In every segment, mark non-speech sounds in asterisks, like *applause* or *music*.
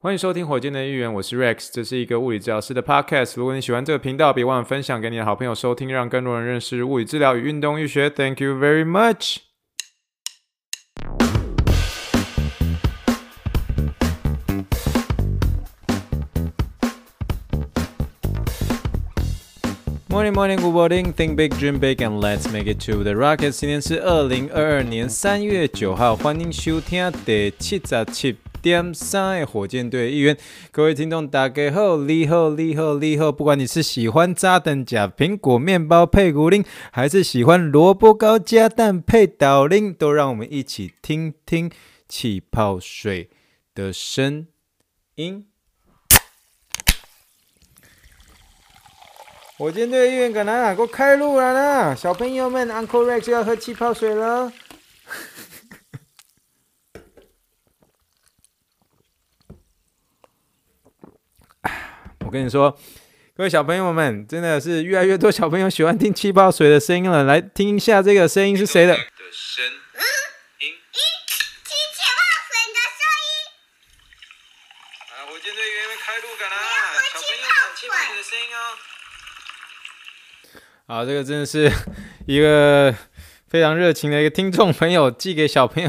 欢迎收听火箭的预言，我是 Rex，这是一个物理治疗师的 Podcast。如果你喜欢这个频道，别忘了分享给你的好朋友收听，让更多人认识物理治疗与运动医学。Thank you very much。Morning, morning, good morning. Think big, dream big, and let's make it to the rocket. 今天是二零二二年三月九号，欢迎收听第七十七。点三火箭队一员，各位听众大家好，你好，你好，你好。不管你是喜欢炸蛋加苹果面包配古灵，还是喜欢萝卜糕加蛋配岛铃，都让我们一起听听气泡水的声音。火箭队议员，赶来，给我开路了啦！小朋友们，Uncle Rex 要喝气泡水了。我跟你说，各位小朋友们，真的是越来越多小朋友喜欢听气泡水的声音了。来听一下，这个声音是谁的？的声音，听气泡水的声音。啊，火箭队员们开路感啦！小朋友们，气泡水的声音哦。好，这个真的是一个非常热情的一个听众朋友寄给小朋友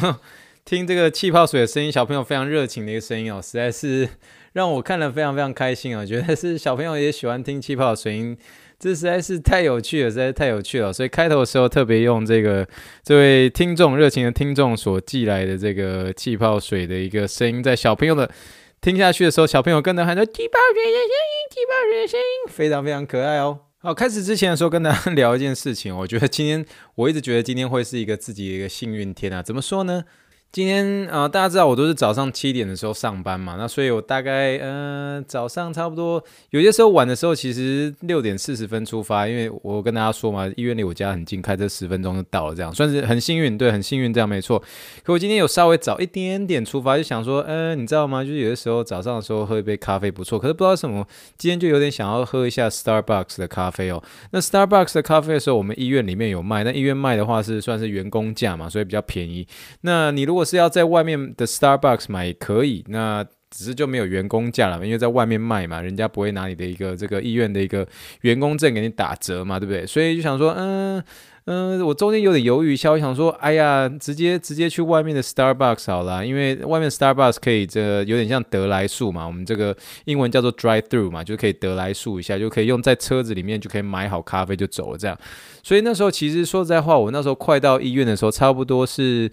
听这个气泡水的声音，小朋友非常热情的一个声音哦，实在是。让我看了非常非常开心啊！觉得是小朋友也喜欢听气泡的声音，这实在是太有趣了，实在是太有趣了。所以开头的时候特别用这个这位听众热情的听众所寄来的这个气泡水的一个声音，在小朋友的听下去的时候，小朋友跟着喊着气泡水的声音，气泡水的声音，非常非常可爱哦。好，开始之前的时候跟大家聊一件事情，我觉得今天我一直觉得今天会是一个自己的一个幸运天啊，怎么说呢？今天啊、大家知道我都是早上七点的时候上班嘛，那所以我大概嗯、早上差不多有些时候晚的时候，其实六点四十分出发，因为我跟大家说嘛，医院离我家很近，开车十分钟就到了，这样算是很幸运，对，很幸运，这样没错。可我今天有稍微早一点点出发，就想说，嗯、呃，你知道吗？就是有的时候早上的时候喝一杯咖啡不错，可是不知道什么，今天就有点想要喝一下 Starbucks 的咖啡哦。那 Starbucks 的咖啡的时候，我们医院里面有卖，那医院卖的话是算是员工价嘛，所以比较便宜。那你如果如果是要在外面的 Starbucks 买也可以，那只是就没有员工价了，因为在外面卖嘛，人家不会拿你的一个这个医院的一个员工证给你打折嘛，对不对？所以就想说，嗯。嗯，我中间有点犹豫一下，我想说，哎呀，直接直接去外面的 Starbucks 好了，因为外面 Starbucks 可以这有点像得来速嘛，我们这个英文叫做 drive through 嘛，就可以得来速一下，就可以用在车子里面就可以买好咖啡就走了这样。所以那时候其实说实在话，我那时候快到医院的时候，差不多是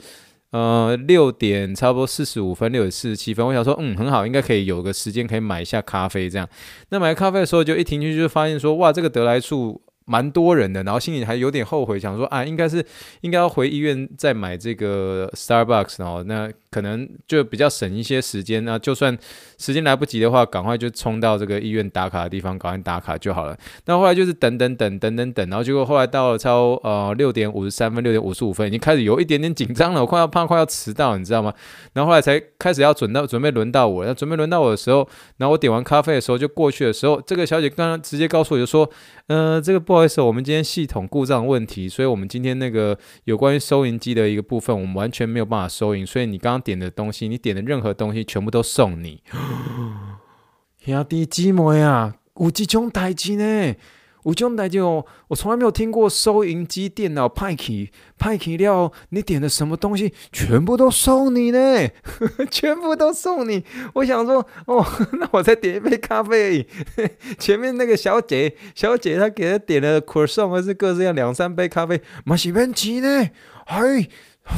呃六点，差不多四十五分，六点四十七分，我想说，嗯，很好，应该可以有个时间可以买一下咖啡这样。那买咖啡的时候，就一停进去就发现说，哇，这个得来速。蛮多人的，然后心里还有点后悔，想说啊，应该是应该要回医院再买这个 Starbucks，然后那可能就比较省一些时间。那就算时间来不及的话，赶快就冲到这个医院打卡的地方，赶快打卡就好了。那后来就是等等等等等等，然后结果后来到了超呃六点五十三分，六点五十五分，已经开始有一点点紧张了，我快要怕快要迟到，你知道吗？然后后来才开始要准到准备轮到我，那准备轮到我的时候，然后我点完咖啡的时候就过去的时候，这个小姐刚刚直接告诉我就说，呃，这个。不好意思，我们今天系统故障问题，所以我们今天那个有关于收银机的一个部分，我们完全没有办法收银，所以你刚刚点的东西，你点的任何东西，全部都送你。*gasps* 兄弟姊妹啊，有这种代志呢？有这种代志哦，我从来没有听过收银机电脑派去派去了，你点的什么东西全部都送你呢？*laughs* 全部都送你。我想说，哦，*laughs* 那我再点一杯咖啡而已。*laughs* 前面那个小姐，小姐她给她点了 croissant 还是各式样两三杯咖啡，蛮喜欢吃呢。哎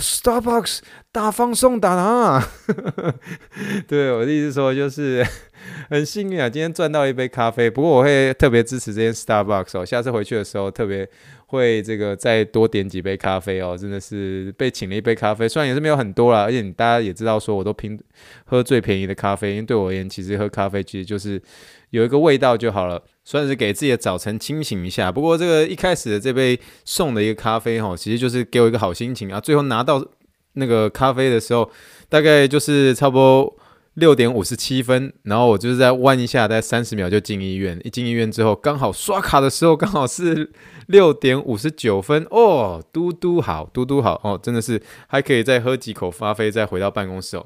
，Starbucks 大方送达啊！*laughs* 对，我的意思说就是。*laughs* 很幸运啊，今天赚到一杯咖啡。不过我会特别支持这间 Starbucks 哦，下次回去的时候特别会这个再多点几杯咖啡哦。真的是被请了一杯咖啡，虽然也是没有很多啦，而且大家也知道说我都拼喝最便宜的咖啡，因为对我而言，其实喝咖啡其实就是有一个味道就好了，算是给自己的早晨清醒一下。不过这个一开始的这杯送的一个咖啡哈，其实就是给我一个好心情啊。最后拿到那个咖啡的时候，大概就是差不多。六点五十七分，然后我就是在弯一下，在三十秒就进医院。一进医院之后，刚好刷卡的时候刚好是六点五十九分哦，嘟嘟好，嘟嘟好哦，真的是还可以再喝几口咖啡，再回到办公室哦，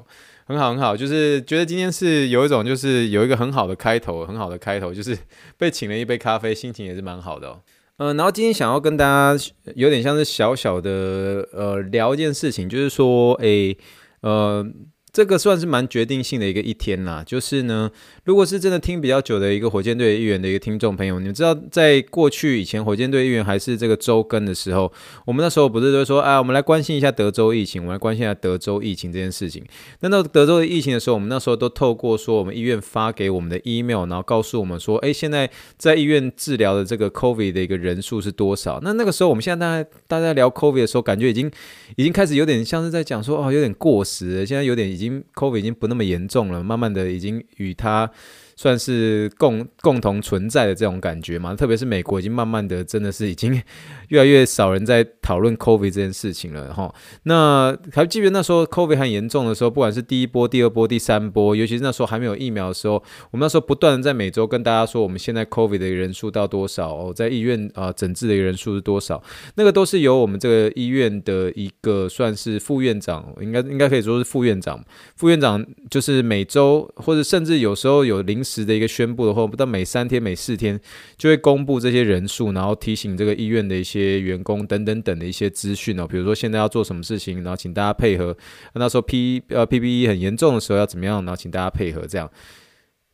很好很好，就是觉得今天是有一种就是有一个很好的开头，很好的开头，就是 *laughs* 被请了一杯咖啡，心情也是蛮好的。嗯、然后今天想要跟大家有点像是小小的呃聊一件事情，就是说，诶，呃。这个算是蛮决定性的一个一天啦，就是呢，如果是真的听比较久的一个火箭队议员的一个听众朋友，你们知道，在过去以前火箭队议员还是这个周更的时候，我们那时候不是都说，啊，我们来关心一下德州疫情，我们来关心一下德州疫情这件事情。那到德州的疫情的时候，我们那时候都透过说，我们医院发给我们的 email，然后告诉我们说，哎，现在在医院治疗的这个 COVID 的一个人数是多少？那那个时候，我们现在大家大家聊 COVID 的时候，感觉已经已经开始有点像是在讲说，哦，有点过时，现在有点已经。已经 COVID 已经不那么严重了，慢慢的已经与它。算是共共同存在的这种感觉嘛，特别是美国已经慢慢的真的是已经越来越少人在讨论 COVID 这件事情了哈。那还记得那时候 COVID 很严重的时候，不管是第一波、第二波、第三波，尤其是那时候还没有疫苗的时候，我们那时候不断的在每周跟大家说，我们现在 COVID 的人数到多少哦，在医院啊诊治的人数是多少，那个都是由我们这个医院的一个算是副院长，应该应该可以说是副院长，副院长就是每周或者甚至有时候有时的一个宣布的话，不到每三天、每四天就会公布这些人数，然后提醒这个医院的一些员工等等等的一些资讯哦。比如说现在要做什么事情，然后请大家配合。那时候 P 呃 PPE 很严重的时候要怎么样，然后请大家配合这样。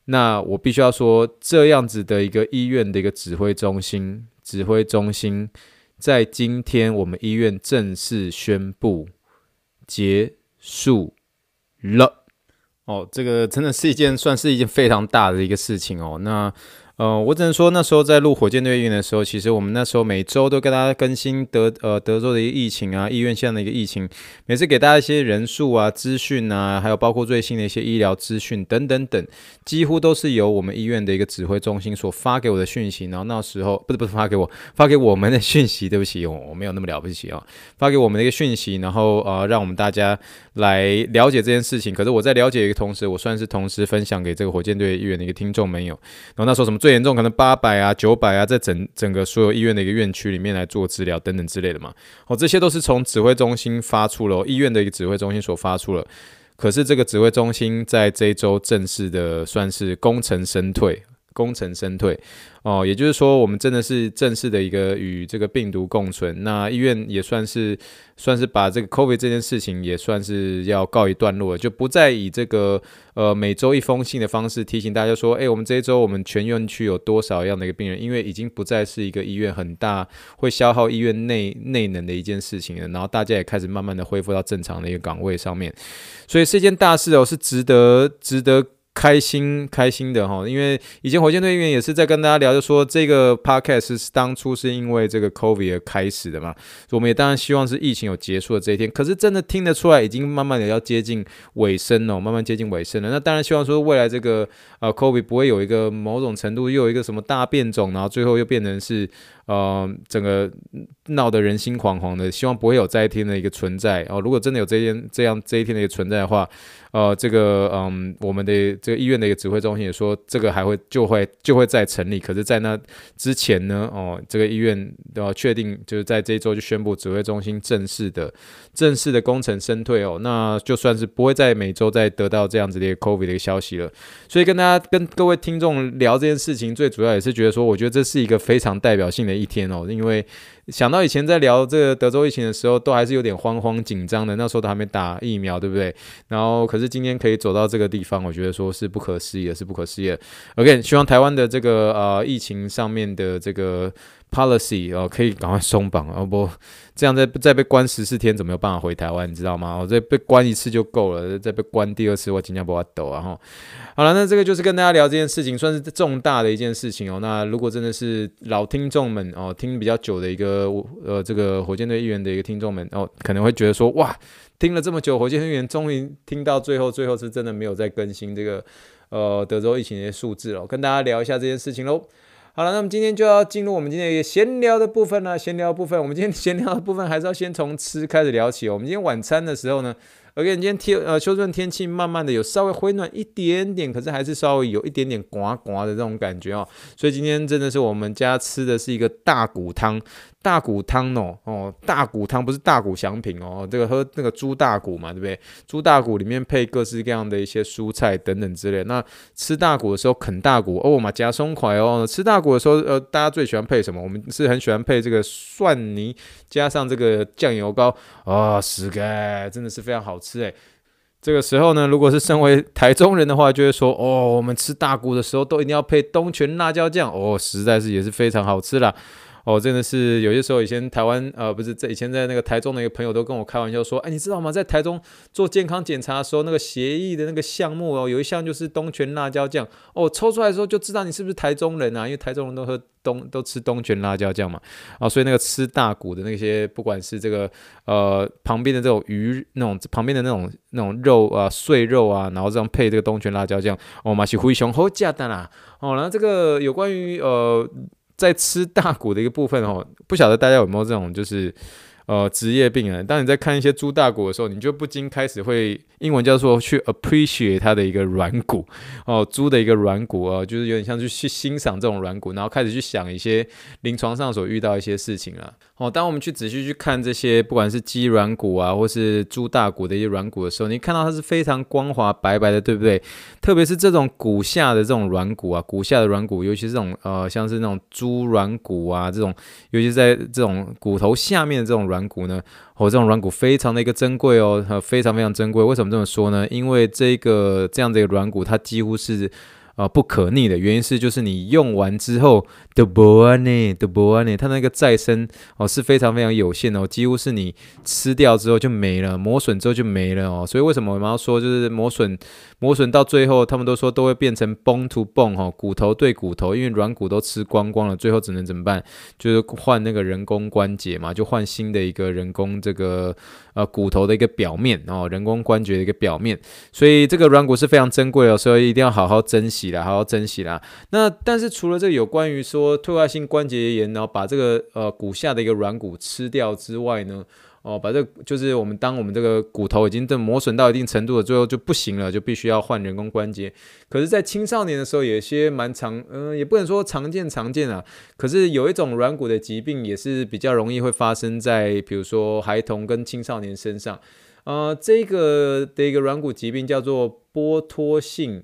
那我必须要说，这样子的一个医院的一个指挥中心，指挥中心在今天我们医院正式宣布结束了。哦，这个真的是一件算是一件非常大的一个事情哦。那。呃，我只能说那时候在录火箭队医院的时候，其实我们那时候每周都跟大家更新德呃德州的一个疫情啊，医院现在的一个疫情，每次给大家一些人数啊、资讯啊，还有包括最新的一些医疗资讯等等等，几乎都是由我们医院的一个指挥中心所发给我的讯息。然后那时候不是不是发给我，发给我们的讯息，对不起，我我没有那么了不起啊、哦，发给我们的一个讯息，然后呃让我们大家来了解这件事情。可是我在了解一个同时，我算是同时分享给这个火箭队医院的一个听众们有。然后那时候什么最严重可能八百啊、九百啊，在整整个所有医院的一个院区里面来做治疗等等之类的嘛。哦，这些都是从指挥中心发出了，医院的一个指挥中心所发出了。可是这个指挥中心在这一周正式的算是功成身退，功成身退。哦，也就是说，我们真的是正式的一个与这个病毒共存。那医院也算是算是把这个 COVID 这件事情也算是要告一段落了，就不再以这个呃每周一封信的方式提醒大家说，哎，我们这一周我们全院区有多少样的一个病人，因为已经不再是一个医院很大会消耗医院内内能的一件事情了。然后大家也开始慢慢的恢复到正常的一个岗位上面，所以是一件大事哦，是值得值得。开心开心的哈，因为以前火箭队员也是在跟大家聊，就说这个 podcast 是当初是因为这个 COVID 而开始的嘛，我们也当然希望是疫情有结束的这一天。可是真的听得出来，已经慢慢的要接近尾声了，慢慢接近尾声了。那当然希望说未来这个呃 COVID 不会有一个某种程度又有一个什么大变种，然后最后又变成是。呃，整个闹得人心惶惶的，希望不会有这一天的一个存在哦。如果真的有这一天这样这一天的一个存在的话，呃，这个嗯，我们的这个医院的一个指挥中心也说，这个还会就会就会再成立。可是，在那之前呢，哦，这个医院都要确定，就是在这一周就宣布指挥中心正式的正式的功成身退哦。那就算是不会在每周再得到这样子的一个 COVID 的一个消息了。所以跟大家跟各位听众聊这件事情，最主要也是觉得说，我觉得这是一个非常代表性的。一天哦，因为想到以前在聊这个德州疫情的时候，都还是有点慌慌紧张的。那时候都还没打疫苗，对不对？然后，可是今天可以走到这个地方，我觉得说是不可思议的，是不可思议的。OK，希望台湾的这个呃疫情上面的这个。Policy 哦，可以赶快松绑哦，不这样再再被关十四天，怎么有办法回台湾？你知道吗？我这被关一次就够了，再被关第二次，我今天不要抖啊！哈，好了，那这个就是跟大家聊这件事情，算是重大的一件事情哦。那如果真的是老听众们哦，听比较久的一个呃呃这个火箭队议员的一个听众们哦，可能会觉得说哇，听了这么久，火箭队议员终于听到最后，最后是真的没有再更新这个呃德州疫情的数字了，跟大家聊一下这件事情喽。好了，那么今天就要进入我们今天一个闲聊的部分了。闲聊部分，我们今天闲聊的部分还是要先从吃开始聊起。我们今天晚餐的时候呢，而且今天天呃休斯顿天气慢慢的有稍微回暖一点点，可是还是稍微有一点点刮刮的这种感觉哦。所以今天真的是我们家吃的是一个大骨汤。大骨汤哦哦，大骨汤不是大骨祥品哦，这个喝那个猪大骨嘛，对不对？猪大骨里面配各式各样的一些蔬菜等等之类。那吃大骨的时候啃大骨哦嘛，夹松快哦。吃大骨的时候，呃，大家最喜欢配什么？我们是很喜欢配这个蒜泥加上这个酱油膏哦，是的，真的是非常好吃诶。这个时候呢，如果是身为台中人的话，就会说哦，我们吃大骨的时候都一定要配东泉辣椒酱哦，实在是也是非常好吃啦。哦，真的是有些时候，以前台湾呃不是在以前在那个台中的一个朋友都跟我开玩笑说，哎，你知道吗？在台中做健康检查的时候，那个协议的那个项目哦，有一项就是东泉辣椒酱哦，抽出来的时候就知道你是不是台中人啊，因为台中人都喝东都吃东泉辣椒酱嘛，啊、哦，所以那个吃大骨的那些，不管是这个呃旁边的这种鱼那种旁边的那种那种肉啊碎肉啊，然后这样配这个东泉辣椒酱，哦嘛是非常好吃的啦，哦，然后这个有关于呃。在吃大骨的一个部分哦，不晓得大家有没有这种就是。呃，职业病人！当你在看一些猪大骨的时候，你就不禁开始会英文叫做去 appreciate 它的一个软骨哦，猪的一个软骨哦，就是有点像去去欣赏这种软骨，然后开始去想一些临床上所遇到一些事情啊。哦，当我们去仔细去看这些，不管是鸡软骨啊，或是猪大骨的一些软骨的时候，你看到它是非常光滑白白的，对不对？特别是这种骨下的这种软骨啊，骨下的软骨，尤其是这种呃，像是那种猪软骨啊，这种，尤其是在这种骨头下面的这种软。骨呢？哦，这种软骨非常的一个珍贵哦，非常非常珍贵。为什么这么说呢？因为这个这样的一个软骨，它几乎是。啊，不可逆的原因是，就是你用完之后的不安呢，的不安呢，它那个再生哦是非常非常有限哦，几乎是你吃掉之后就没了，磨损之后就没了哦。所以为什么我们要说，就是磨损磨损到最后，他们都说都会变成 bone to bone 哈，骨头对骨头，因为软骨都吃光光了，最后只能怎么办？就是换那个人工关节嘛，就换新的一个人工这个呃骨头的一个表面哦，人工关节的一个表面。所以这个软骨是非常珍贵哦，所以一定要好好珍惜。好好珍惜啦。那但是除了这个有关于说退化性关节炎，然后把这个呃骨下的一个软骨吃掉之外呢，哦，把这就是我们当我们这个骨头已经这磨损到一定程度了，最后就不行了，就必须要换人工关节。可是，在青少年的时候，有些蛮常，嗯、也不能说常见常见啊。可是有一种软骨的疾病，也是比较容易会发生在比如说孩童跟青少年身上。呃，这个的一个软骨疾病叫做剥脱性。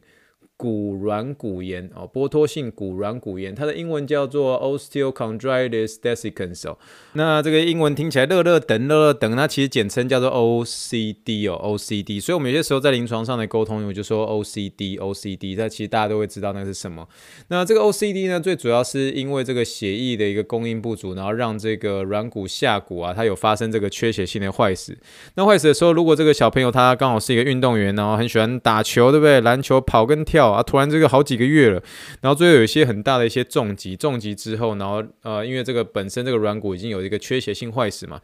骨软骨炎哦，剥脱性骨软骨炎，它的英文叫做 Osteochondritis dissecans 哦。那这个英文听起来乐乐等乐乐等，那其实简称叫做 OCD 哦，OCD。所以我们有些时候在临床上的沟通，我就说 OCD，OCD。那其实大家都会知道那是什么。那这个 OCD 呢，最主要是因为这个血液的一个供应不足，然后让这个软骨下骨啊，它有发生这个缺血性的坏死。那坏死的时候，如果这个小朋友他刚好是一个运动员，然后很喜欢打球，对不对？篮球、跑跟跳。啊！突然这个好几个月了，然后最后有一些很大的一些重疾，重疾之后，然后呃，因为这个本身这个软骨已经有一个缺血性坏死嘛。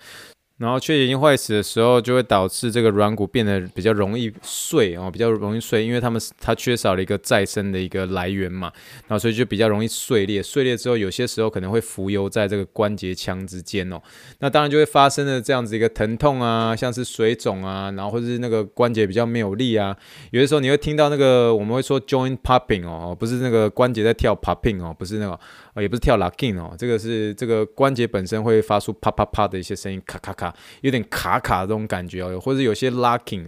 然后缺血性坏死的时候，就会导致这个软骨变得比较容易碎哦，比较容易碎，因为它们它缺少了一个再生的一个来源嘛，然后所以就比较容易碎裂。碎裂之后，有些时候可能会浮游在这个关节腔之间哦，那当然就会发生了这样子一个疼痛啊，像是水肿啊，然后或是那个关节比较没有力啊，有的时候你会听到那个我们会说 joint popping 哦，不是那个关节在跳 popping 哦，不是那个。啊，也不是跳 locking 哦，这个是这个关节本身会发出啪啪啪的一些声音，咔咔咔，有点卡卡这种感觉哦，或者有些 locking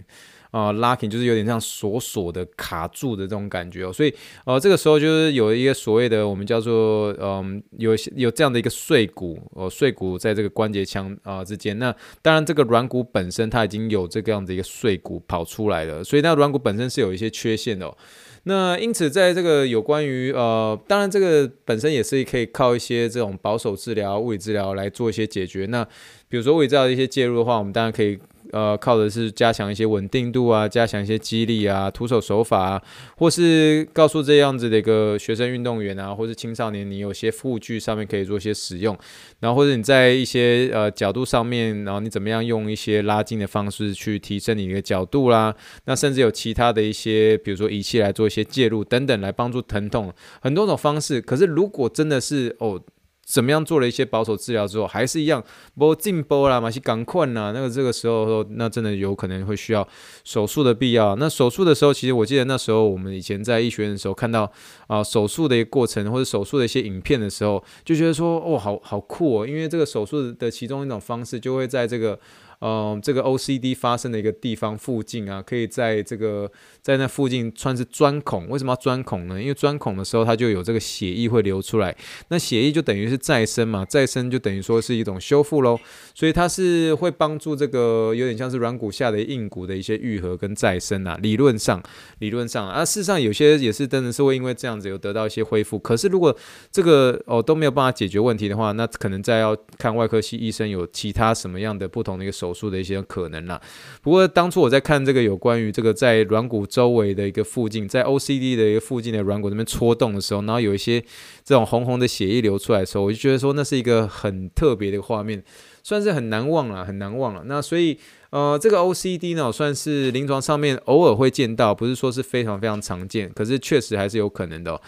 啊，locking 就是有点像锁锁的卡住的这种感觉哦，所以呃，这个时候就是有一个所谓的我们叫做嗯，有有这样的一个碎骨哦，碎骨在这个关节腔啊之间，那当然这个软骨本身它已经有这个样子一个碎骨跑出来了，所以那软骨本身是有一些缺陷的哦。那因此，在这个有关于呃，当然这个本身也是可以靠一些这种保守治疗、物理治疗来做一些解决。那比如说物理治疗的一些介入的话，我们当然可以。呃，靠的是加强一些稳定度啊，加强一些肌力啊，徒手手法啊，或是告诉这样子的一个学生运动员啊，或是青少年，你有些护具上面可以做一些使用，然后或者你在一些呃角度上面，然后你怎么样用一些拉筋的方式去提升你的角度啦，那甚至有其他的一些，比如说仪器来做一些介入等等，来帮助疼痛，很多种方式。可是如果真的是哦。怎么样做了一些保守治疗之后，还是一样不进波啦，马西赶快啦，那个这个时候那真的有可能会需要手术的必要。那手术的时候，其实我记得那时候我们以前在医学院的时候看到啊、手术的一个过程或者手术的一些影片的时候，就觉得说哦好好酷哦，因为这个手术的其中一种方式就会在这个。嗯，这个 OCD 发生的一个地方附近啊，可以在这个在那附近算是钻孔。为什么要钻孔呢？因为钻孔的时候，它就有这个血液会流出来。那血液就等于是再生嘛，再生就等于说是一种修复喽。所以它是会帮助这个有点像是软骨下的硬骨的一些愈合跟再生啊。理论上，理论上啊，事实上有些也是真的是会因为这样子有得到一些恢复。可是如果这个哦都没有办法解决问题的话，那可能再要看外科系医生有其他什么样的不同的一个手术的一些可能啦。不过当初我在看这个有关于这个在软骨周围的一个附近，在 OCD 的一个附近的软骨那边戳动的时候，然后有一些这种红红的血液流出来的时候，我就觉得说那是一个很特别的画面。算是很难忘了，很难忘了。那所以，呃，这个 OCD 呢，算是临床上面偶尔会见到，不是说是非常非常常见，可是确实还是有可能的。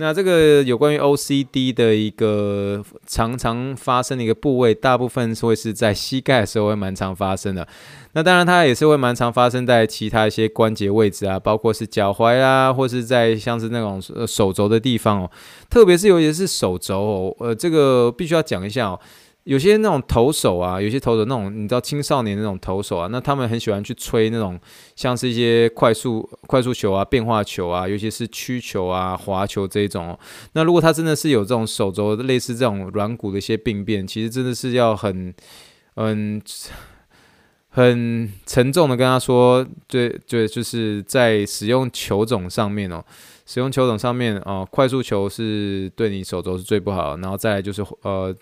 那这个有关于 OCD 的一个常常发生的一个部位，大部分会是在膝盖的时候会蛮常发生的。那当然，它也是会蛮常发生在其他一些关节位置啊，包括是脚踝啊，或是在像是那种手肘的地方哦。特别是尤其是手肘哦，呃，这个必须要讲一下哦。有些那种投手啊，有些投手那种，你知道青少年那种投手啊，那他们很喜欢去吹那种像是一些快速快速球啊、变化球啊，尤其是曲球啊、滑球这一种。那如果他真的是有这种手肘类似这种软骨的一些病变，其实真的是要很嗯很沉重的跟他说，对对，就是在使用球种上面哦。使用球种上面啊、呃，快速球是对你手肘是最不好，然后再来就是呃，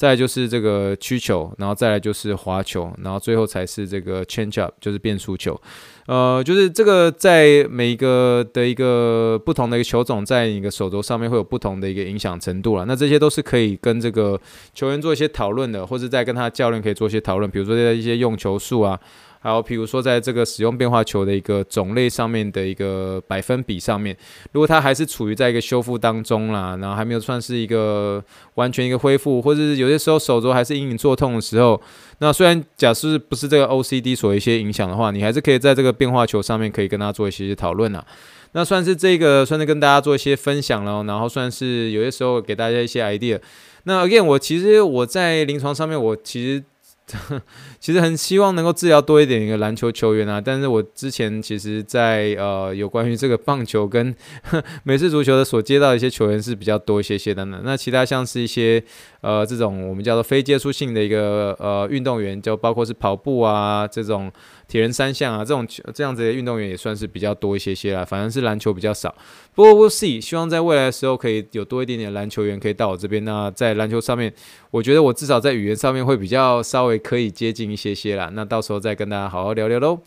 再来就是这个曲球，然后再来就是滑球，然后最后才是这个 change up，就是变速球。呃，就是这个在每一个的一个不同的一个球种，在你的手肘上面会有不同的一个影响程度了。那这些都是可以跟这个球员做一些讨论的，或者在跟他教练可以做一些讨论，比如说一些用球数啊。还有，比如说，在这个使用变化球的一个种类上面的一个百分比上面，如果它还是处于在一个修复当中啦，然后还没有算是一个完全一个恢复，或者是有些时候手肘还是隐隐作痛的时候，那虽然假设不是这个 OCD 所一些影响的话，你还是可以在这个变化球上面可以跟他做一些讨论啊。那算是这个，算是跟大家做一些分享了，然后算是有些时候给大家一些 idea。那 again，我其实我在临床上面，我其实。*laughs* 其实很希望能够治疗多一点一个篮球球员啊，但是我之前其实在，呃有关于这个棒球跟 *laughs* 美式足球的所接到一些球员是比较多一些些的呢。那其他像是一些呃这种我们叫做非接触性的一个呃运动员，就包括是跑步啊这种。铁人三项啊，这种这样子的运动员也算是比较多一些些啦。反正是篮球比较少，不过 we'll see，希望在未来的时候可以有多一点点篮球员可以到我这边。那在篮球上面，我觉得我至少在语言上面会比较稍微可以接近一些些啦。那到时候再跟大家好好聊聊喽。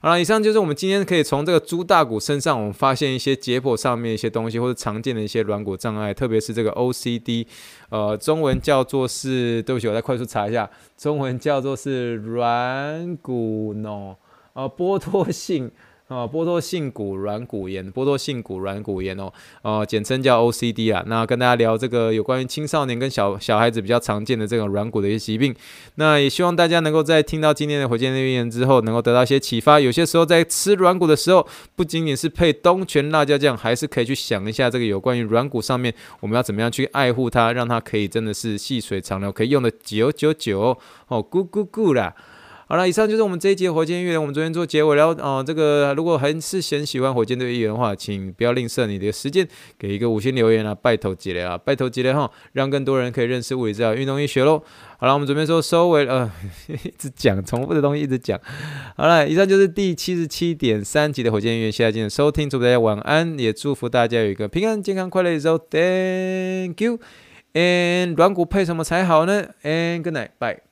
好了，以上就是我们今天可以从这个猪大骨身上，我们发现一些解剖上面一些东西，或者常见的一些软骨障碍，特别是这个 OCD，呃，中文叫做是，对不起，我再快速查一下，中文叫做是软骨脓，呃，剥脱性。啊，波多性骨软骨炎，波多性骨软骨炎哦，哦，简称叫 OCD 啊。那跟大家聊这个有关于青少年跟小小孩子比较常见的这种软骨的一些疾病。那也希望大家能够在听到今天的火箭队预言之后，能够得到一些启发。有些时候在吃软骨的时候，不仅仅是配东泉辣椒酱，还是可以去想一下这个有关于软骨上面，我们要怎么样去爱护它，让它可以真的是细水长流，可以用的久久久，哦，咕咕咕啦。好了，以上就是我们这一集火箭预言。我们昨天做结尾了哦。这个如果还是嫌喜欢火箭队预言的话，请不要吝啬你的时间，给一个五星留言啊，拜托几雷啊，拜托几雷哈，让更多人可以认识物理治疗、运动医学喽。好了，我们准备说收尾了，呃，*laughs* 一直讲重复的东西，一直讲。好了，以上就是第七十七点三集的火箭预言，谢谢大家收听，祝大家晚安，也祝福大家有一个平安、健康、快乐的周。Thank you。And 软骨配什么才好呢？And good night，bye。